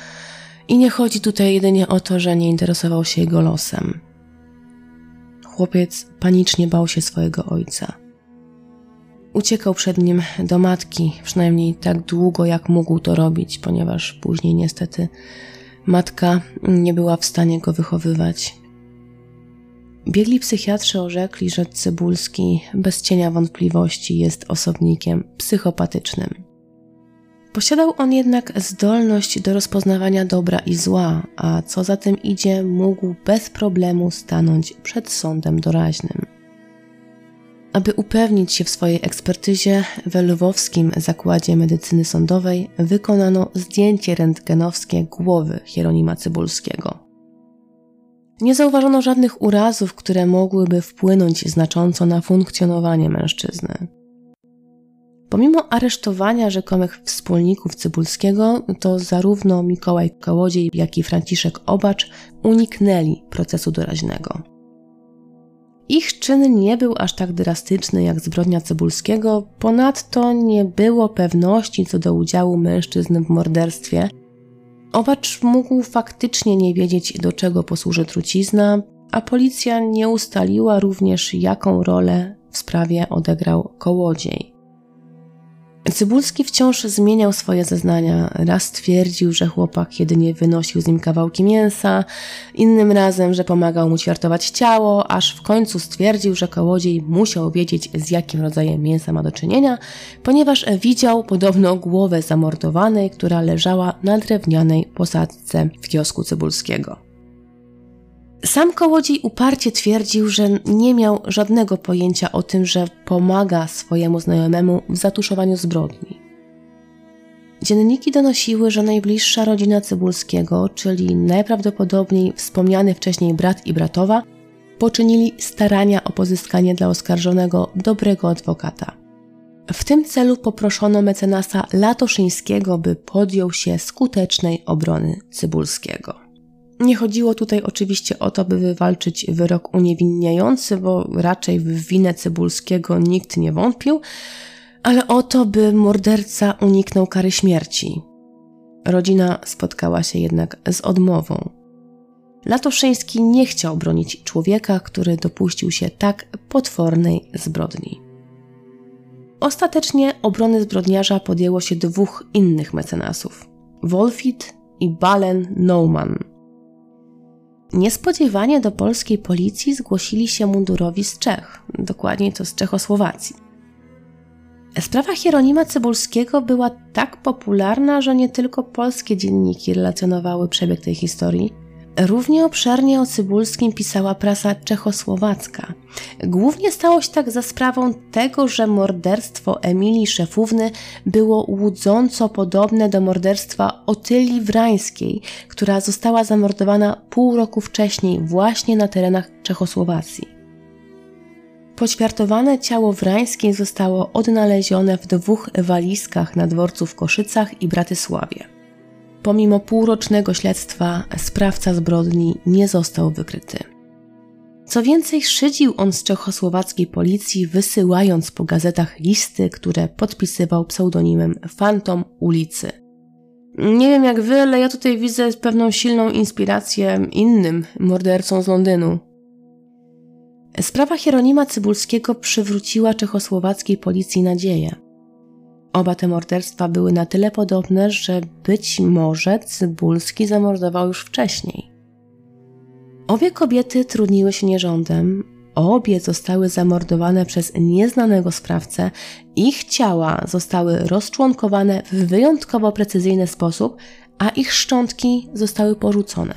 i nie chodzi tutaj jedynie o to, że nie interesował się jego losem. Chłopiec panicznie bał się swojego ojca. Uciekał przed nim do matki, przynajmniej tak długo jak mógł to robić, ponieważ później niestety matka nie była w stanie go wychowywać. Biegli psychiatrzy orzekli, że Cybulski bez cienia wątpliwości jest osobnikiem psychopatycznym. Posiadał on jednak zdolność do rozpoznawania dobra i zła, a co za tym idzie, mógł bez problemu stanąć przed sądem doraźnym. Aby upewnić się w swojej ekspertyzie, w Lwowskim Zakładzie Medycyny Sądowej wykonano zdjęcie rentgenowskie głowy Hieronima Cybulskiego. Nie zauważono żadnych urazów, które mogłyby wpłynąć znacząco na funkcjonowanie mężczyzny. Pomimo aresztowania rzekomych wspólników Cybulskiego, to zarówno Mikołaj Kołodziej, jak i Franciszek Obacz uniknęli procesu doraźnego. Ich czyn nie był aż tak drastyczny jak zbrodnia Cybulskiego, ponadto nie było pewności co do udziału mężczyzn w morderstwie. Obacz mógł faktycznie nie wiedzieć, do czego posłuży trucizna, a policja nie ustaliła również, jaką rolę w sprawie odegrał Kołodziej. Cybulski wciąż zmieniał swoje zeznania. Raz twierdził, że chłopak jedynie wynosił z nim kawałki mięsa, innym razem, że pomagał mu ćwiartować ciało, aż w końcu stwierdził, że kołodziej musiał wiedzieć, z jakim rodzajem mięsa ma do czynienia, ponieważ widział podobno głowę zamordowanej, która leżała na drewnianej posadzce w kiosku Cybulskiego. Sam Kołodziej uparcie twierdził, że nie miał żadnego pojęcia o tym, że pomaga swojemu znajomemu w zatuszowaniu zbrodni. Dzienniki donosiły, że najbliższa rodzina Cybulskiego, czyli najprawdopodobniej wspomniany wcześniej brat i bratowa, poczynili starania o pozyskanie dla oskarżonego dobrego adwokata. W tym celu poproszono mecenasa Latoszyńskiego, by podjął się skutecznej obrony Cybulskiego. Nie chodziło tutaj oczywiście o to, by wywalczyć wyrok uniewinniający, bo raczej w winę Cybulskiego nikt nie wątpił, ale o to, by morderca uniknął kary śmierci. Rodzina spotkała się jednak z odmową. Latoszyński nie chciał bronić człowieka, który dopuścił się tak potwornej zbrodni. Ostatecznie obrony zbrodniarza podjęło się dwóch innych mecenasów: Wolfit i Balen Naumann. Niespodziewanie do polskiej policji zgłosili się mundurowi z Czech, dokładniej to z Czechosłowacji. Sprawa Hieronima Cybulskiego była tak popularna, że nie tylko polskie dzienniki relacjonowały przebieg tej historii – Równie obszernie o Cybulskim pisała prasa czechosłowacka. Głównie stało się tak za sprawą tego, że morderstwo Emilii Szefówny było łudząco podobne do morderstwa Otylii Wrańskiej, która została zamordowana pół roku wcześniej właśnie na terenach Czechosłowacji. Poćwiartowane ciało Wrańskiej zostało odnalezione w dwóch walizkach na dworcu w Koszycach i Bratysławie. Pomimo półrocznego śledztwa sprawca zbrodni nie został wykryty. Co więcej, szydził on z czechosłowackiej policji, wysyłając po gazetach listy, które podpisywał pseudonimem Fantom ulicy. Nie wiem jak wy, ale ja tutaj widzę pewną silną inspirację innym mordercom z Londynu. Sprawa Hieronima Cybulskiego przywróciła czechosłowackiej policji nadzieję. Oba te morderstwa były na tyle podobne, że być może Cybulski zamordował już wcześniej. Obie kobiety trudniły się nierządem, obie zostały zamordowane przez nieznanego sprawcę, ich ciała zostały rozczłonkowane w wyjątkowo precyzyjny sposób, a ich szczątki zostały porzucone.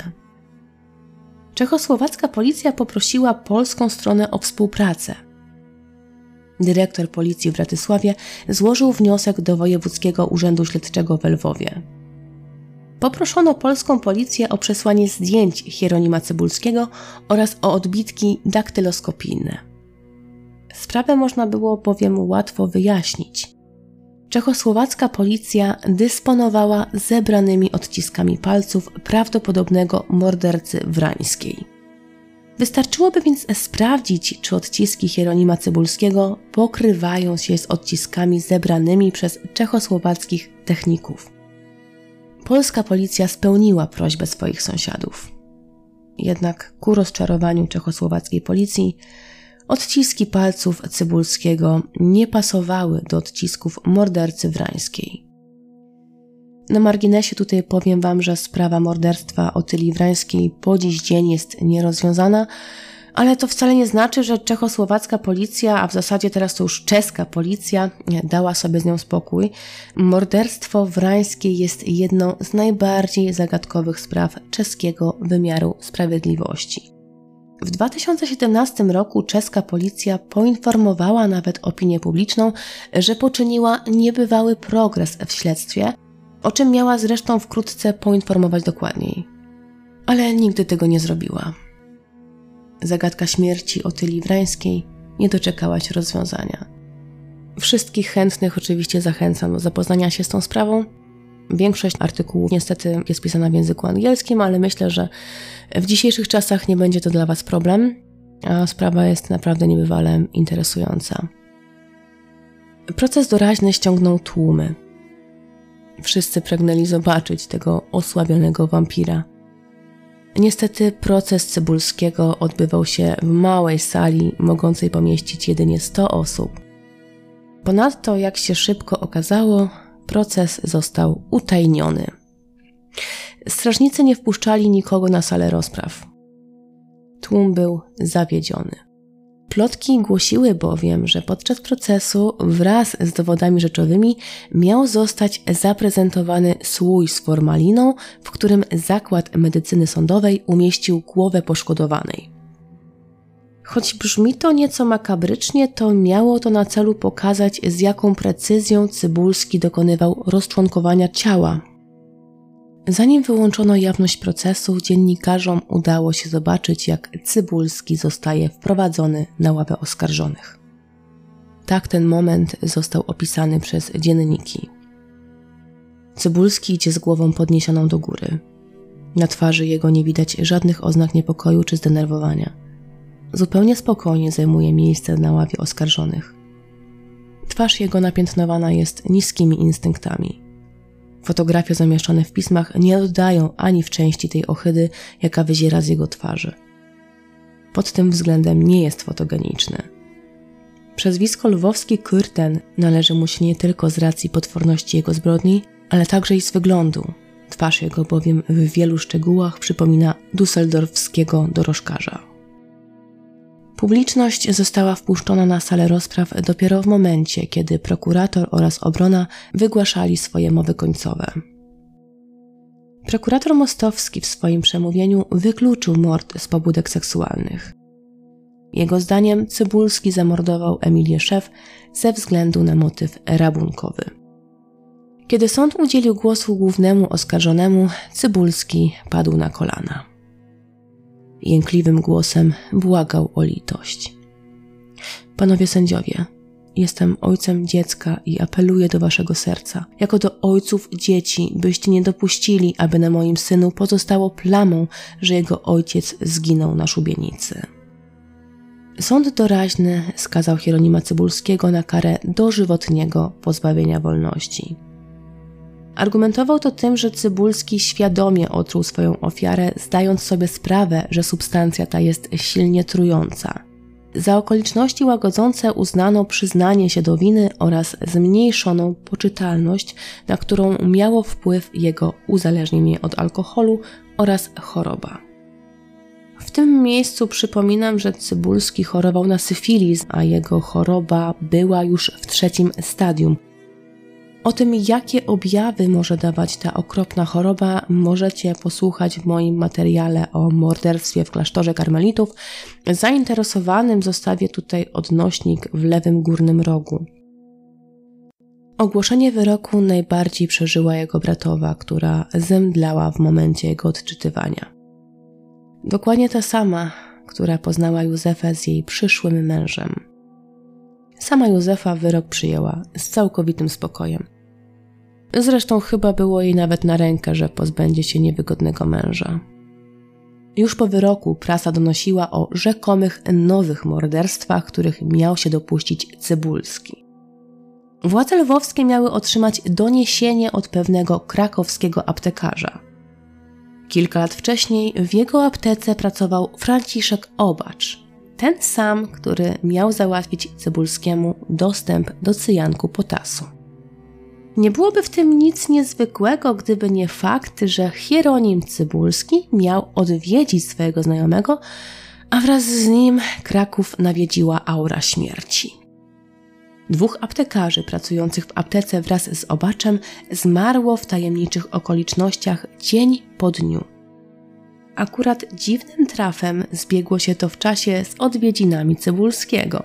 Czechosłowacka policja poprosiła polską stronę o współpracę. Dyrektor policji w Bratysławie złożył wniosek do Wojewódzkiego Urzędu Śledczego w Lwowie. Poproszono polską policję o przesłanie zdjęć Hieronima Cybulskiego oraz o odbitki daktyloskopijne. Sprawę można było bowiem łatwo wyjaśnić. Czechosłowacka policja dysponowała zebranymi odciskami palców prawdopodobnego mordercy Wrańskiej. Wystarczyłoby więc sprawdzić, czy odciski Hieronima Cybulskiego pokrywają się z odciskami zebranymi przez czechosłowackich techników. Polska policja spełniła prośbę swoich sąsiadów. Jednak ku rozczarowaniu czechosłowackiej policji odciski palców Cybulskiego nie pasowały do odcisków mordercy Wrańskiej. Na marginesie tutaj powiem Wam, że sprawa morderstwa Otyli Wrańskiej po dziś dzień jest nierozwiązana, ale to wcale nie znaczy, że czechosłowacka policja, a w zasadzie teraz to już czeska policja, dała sobie z nią spokój. Morderstwo Wrańskiej jest jedną z najbardziej zagadkowych spraw czeskiego wymiaru sprawiedliwości. W 2017 roku czeska policja poinformowała nawet opinię publiczną, że poczyniła niebywały progres w śledztwie, o czym miała zresztą wkrótce poinformować dokładniej. Ale nigdy tego nie zrobiła. Zagadka śmierci Otyli Wrańskiej nie doczekała się rozwiązania. Wszystkich chętnych oczywiście zachęcam do zapoznania się z tą sprawą. Większość artykułów niestety jest pisana w języku angielskim, ale myślę, że w dzisiejszych czasach nie będzie to dla Was problem, a sprawa jest naprawdę niebywale interesująca. Proces doraźny ściągnął tłumy. Wszyscy pragnęli zobaczyć tego osłabionego wampira. Niestety proces Cybulskiego odbywał się w małej sali mogącej pomieścić jedynie 100 osób. Ponadto, jak się szybko okazało, proces został utajniony. Strażnicy nie wpuszczali nikogo na salę rozpraw. Tłum był zawiedziony. Plotki głosiły bowiem, że podczas procesu wraz z dowodami rzeczowymi miał zostać zaprezentowany słój z formaliną, w którym zakład medycyny sądowej umieścił głowę poszkodowanej. Choć brzmi to nieco makabrycznie, to miało to na celu pokazać, z jaką precyzją Cybulski dokonywał rozczłonkowania ciała. Zanim wyłączono jawność procesu, dziennikarzom udało się zobaczyć, jak Cybulski zostaje wprowadzony na ławę oskarżonych. Tak ten moment został opisany przez dzienniki. Cybulski idzie z głową podniesioną do góry. Na twarzy jego nie widać żadnych oznak niepokoju czy zdenerwowania zupełnie spokojnie zajmuje miejsce na ławie oskarżonych. Twarz jego napiętnowana jest niskimi instynktami. Fotografie zamieszczone w pismach nie oddają ani w części tej ohydy, jaka wyziera z jego twarzy. Pod tym względem nie jest fotogeniczny. Przezwisko lwowski Kürten należy mu się nie tylko z racji potworności jego zbrodni, ale także i z wyglądu. Twarz jego bowiem w wielu szczegółach przypomina dusseldorfskiego dorożkarza. Publiczność została wpuszczona na salę rozpraw dopiero w momencie, kiedy prokurator oraz obrona wygłaszali swoje mowy końcowe. Prokurator Mostowski w swoim przemówieniu wykluczył mord z pobudek seksualnych. Jego zdaniem Cybulski zamordował Emilię Szef ze względu na motyw rabunkowy. Kiedy sąd udzielił głosu głównemu oskarżonemu, Cybulski padł na kolana jękliwym głosem błagał o litość. Panowie sędziowie, jestem ojcem dziecka i apeluję do waszego serca, jako do ojców dzieci, byście nie dopuścili, aby na moim synu pozostało plamą, że jego ojciec zginął na szubienicy. Sąd doraźny skazał Hieronima Cybulskiego na karę dożywotniego pozbawienia wolności. Argumentował to tym, że Cybulski świadomie otruł swoją ofiarę, zdając sobie sprawę, że substancja ta jest silnie trująca. Za okoliczności łagodzące uznano przyznanie się do winy oraz zmniejszoną poczytalność, na którą miało wpływ jego uzależnienie od alkoholu oraz choroba. W tym miejscu przypominam, że Cybulski chorował na syfilis, a jego choroba była już w trzecim stadium – o tym, jakie objawy może dawać ta okropna choroba, możecie posłuchać w moim materiale o morderstwie w klasztorze karmelitów. Zainteresowanym zostawię tutaj odnośnik w lewym górnym rogu. Ogłoszenie wyroku najbardziej przeżyła jego bratowa, która zemdlała w momencie jego odczytywania. Dokładnie ta sama, która poznała Józefę z jej przyszłym mężem. Sama Józefa wyrok przyjęła z całkowitym spokojem. Zresztą chyba było jej nawet na rękę, że pozbędzie się niewygodnego męża. Już po wyroku prasa donosiła o rzekomych nowych morderstwach, których miał się dopuścić Cybulski. Władze lwowskie miały otrzymać doniesienie od pewnego krakowskiego aptekarza. Kilka lat wcześniej w jego aptece pracował Franciszek Obacz, ten sam, który miał załatwić Cybulskiemu dostęp do cyjanku potasu. Nie byłoby w tym nic niezwykłego, gdyby nie fakt, że Hieronim Cybulski miał odwiedzić swojego znajomego, a wraz z nim Kraków nawiedziła aura śmierci. Dwóch aptekarzy pracujących w aptece wraz z obaczem zmarło w tajemniczych okolicznościach dzień po dniu. Akurat dziwnym trafem zbiegło się to w czasie z odwiedzinami Cybulskiego.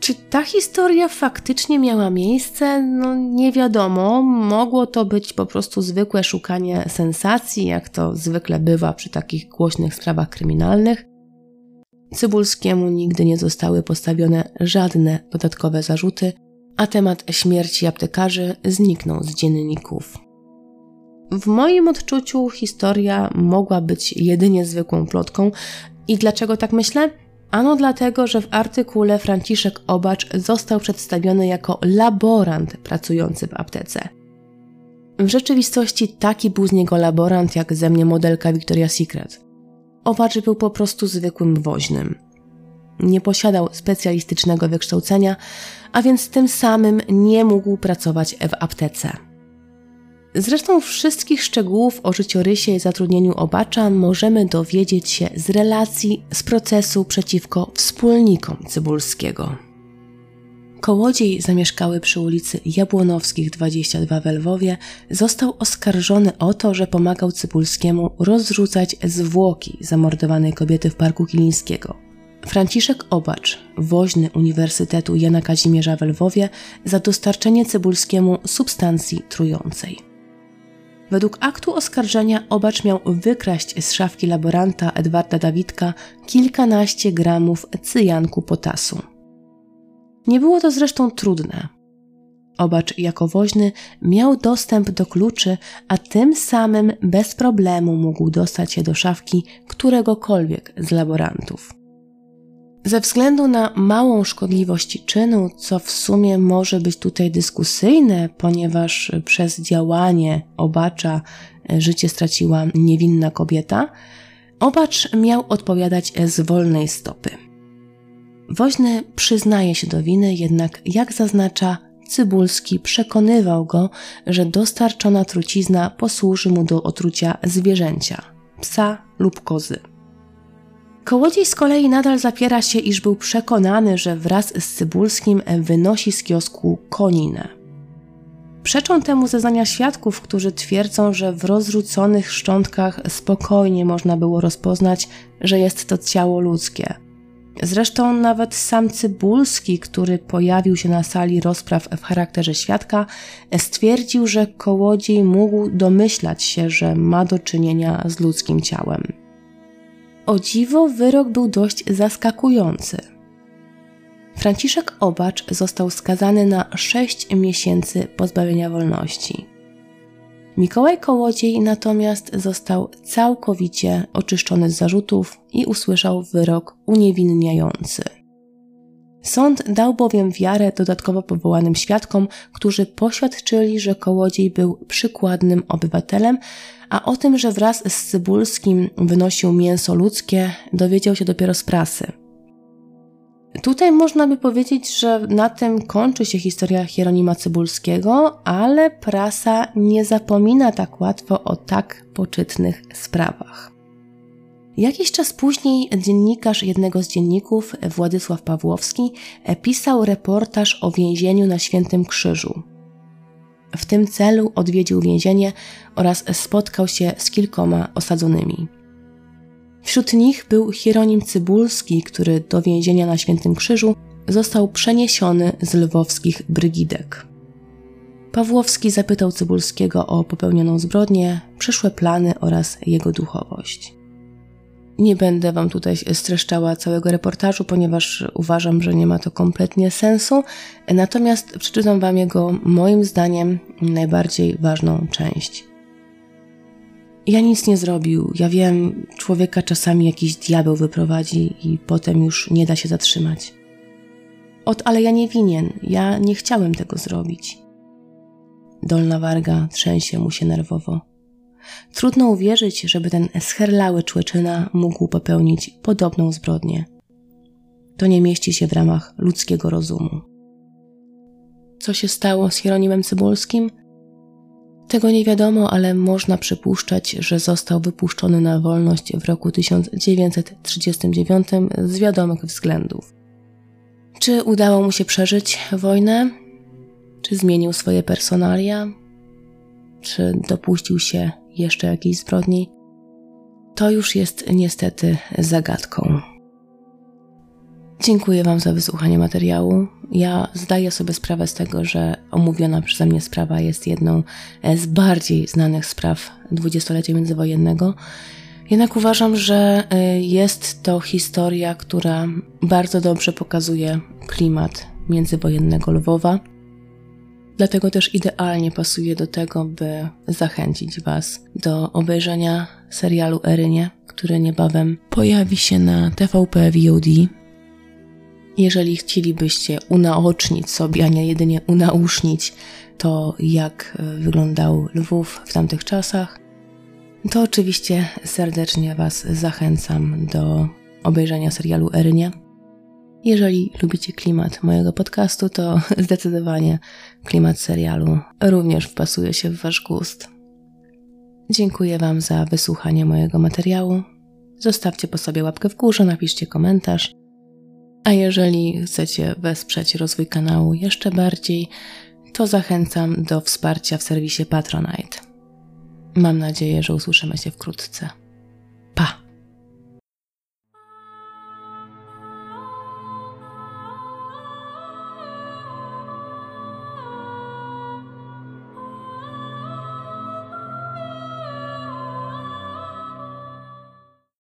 Czy ta historia faktycznie miała miejsce? No nie wiadomo. Mogło to być po prostu zwykłe szukanie sensacji, jak to zwykle bywa przy takich głośnych sprawach kryminalnych. Cybulskiemu nigdy nie zostały postawione żadne dodatkowe zarzuty, a temat śmierci aptekarzy zniknął z dzienników. W moim odczuciu historia mogła być jedynie zwykłą plotką. I dlaczego tak myślę? Ano dlatego, że w artykule Franciszek Obacz został przedstawiony jako laborant pracujący w aptece. W rzeczywistości taki był z niego laborant jak ze mnie modelka Victoria's Secret. Obacz był po prostu zwykłym woźnym. Nie posiadał specjalistycznego wykształcenia, a więc tym samym nie mógł pracować w aptece. Zresztą wszystkich szczegółów o życiorysie i zatrudnieniu Obacza możemy dowiedzieć się z relacji z procesu przeciwko wspólnikom Cybulskiego. Kołodziej zamieszkały przy ulicy Jabłonowskich 22 w Lwowie został oskarżony o to, że pomagał Cybulskiemu rozrzucać zwłoki zamordowanej kobiety w Parku Kilińskiego. Franciszek Obacz, woźny Uniwersytetu Jana Kazimierza w Lwowie, za dostarczenie Cybulskiemu substancji trującej. Według aktu oskarżenia Obacz miał wykraść z szafki laboranta Edwarda Dawidka kilkanaście gramów cyjanku potasu. Nie było to zresztą trudne. Obacz jako woźny miał dostęp do kluczy, a tym samym bez problemu mógł dostać się do szafki któregokolwiek z laborantów. Ze względu na małą szkodliwość czynu, co w sumie może być tutaj dyskusyjne, ponieważ przez działanie obacza życie straciła niewinna kobieta, obacz miał odpowiadać z wolnej stopy. Woźny przyznaje się do winy, jednak jak zaznacza, Cybulski przekonywał go, że dostarczona trucizna posłuży mu do otrucia zwierzęcia, psa lub kozy. Kołodziej z kolei nadal zapiera się, iż był przekonany, że wraz z Cybulskim wynosi z kiosku koninę. Przeczą temu zeznania świadków, którzy twierdzą, że w rozrzuconych szczątkach spokojnie można było rozpoznać, że jest to ciało ludzkie. Zresztą nawet sam Cybulski, który pojawił się na sali rozpraw w charakterze świadka, stwierdził, że kołodziej mógł domyślać się, że ma do czynienia z ludzkim ciałem. O dziwo, wyrok był dość zaskakujący. Franciszek Obacz został skazany na 6 miesięcy pozbawienia wolności. Mikołaj Kołodziej natomiast został całkowicie oczyszczony z zarzutów i usłyszał wyrok uniewinniający. Sąd dał bowiem wiarę dodatkowo powołanym świadkom, którzy poświadczyli, że Kołodziej był przykładnym obywatelem, a o tym, że wraz z Cybulskim wynosił mięso ludzkie, dowiedział się dopiero z prasy. Tutaj można by powiedzieć, że na tym kończy się historia Hieronima Cybulskiego, ale prasa nie zapomina tak łatwo o tak poczytnych sprawach. Jakiś czas później dziennikarz jednego z dzienników, Władysław Pawłowski, pisał reportaż o więzieniu na Świętym Krzyżu. W tym celu odwiedził więzienie oraz spotkał się z kilkoma osadzonymi. Wśród nich był Hieronim Cybulski, który do więzienia na Świętym Krzyżu został przeniesiony z lwowskich brygidek. Pawłowski zapytał Cybulskiego o popełnioną zbrodnię, przyszłe plany oraz jego duchowość. Nie będę Wam tutaj streszczała całego reportażu, ponieważ uważam, że nie ma to kompletnie sensu. Natomiast przeczytam Wam jego, moim zdaniem, najbardziej ważną część. Ja nic nie zrobił. Ja wiem, człowieka czasami jakiś diabeł wyprowadzi i potem już nie da się zatrzymać. Ot, ale ja nie winien. Ja nie chciałem tego zrobić. Dolna warga trzęsie mu się nerwowo. Trudno uwierzyć, żeby ten scherlały człeczyna mógł popełnić podobną zbrodnię. To nie mieści się w ramach ludzkiego rozumu. Co się stało z Hieronimem Cybulskim? Tego nie wiadomo, ale można przypuszczać, że został wypuszczony na wolność w roku 1939 z wiadomych względów. Czy udało mu się przeżyć wojnę? Czy zmienił swoje personalia? Czy dopuścił się jeszcze jakiejś zbrodni, to już jest niestety zagadką. Dziękuję Wam za wysłuchanie materiału. Ja zdaję sobie sprawę z tego, że omówiona przeze mnie sprawa jest jedną z bardziej znanych spraw dwudziestolecia międzywojennego. Jednak uważam, że y, jest to historia, która bardzo dobrze pokazuje klimat międzywojennego Lwowa Dlatego też idealnie pasuje do tego, by zachęcić Was do obejrzenia serialu Erynie, który niebawem pojawi się na TVP VOD. Jeżeli chcielibyście unaocznić sobie, a nie jedynie unausznić to, jak wyglądał Lwów w tamtych czasach, to oczywiście serdecznie Was zachęcam do obejrzenia serialu Erynie. Jeżeli lubicie klimat mojego podcastu, to zdecydowanie klimat serialu również wpasuje się w Wasz gust. Dziękuję Wam za wysłuchanie mojego materiału. Zostawcie po sobie łapkę w górze, napiszcie komentarz. A jeżeli chcecie wesprzeć rozwój kanału jeszcze bardziej, to zachęcam do wsparcia w serwisie Patronite. Mam nadzieję, że usłyszymy się wkrótce.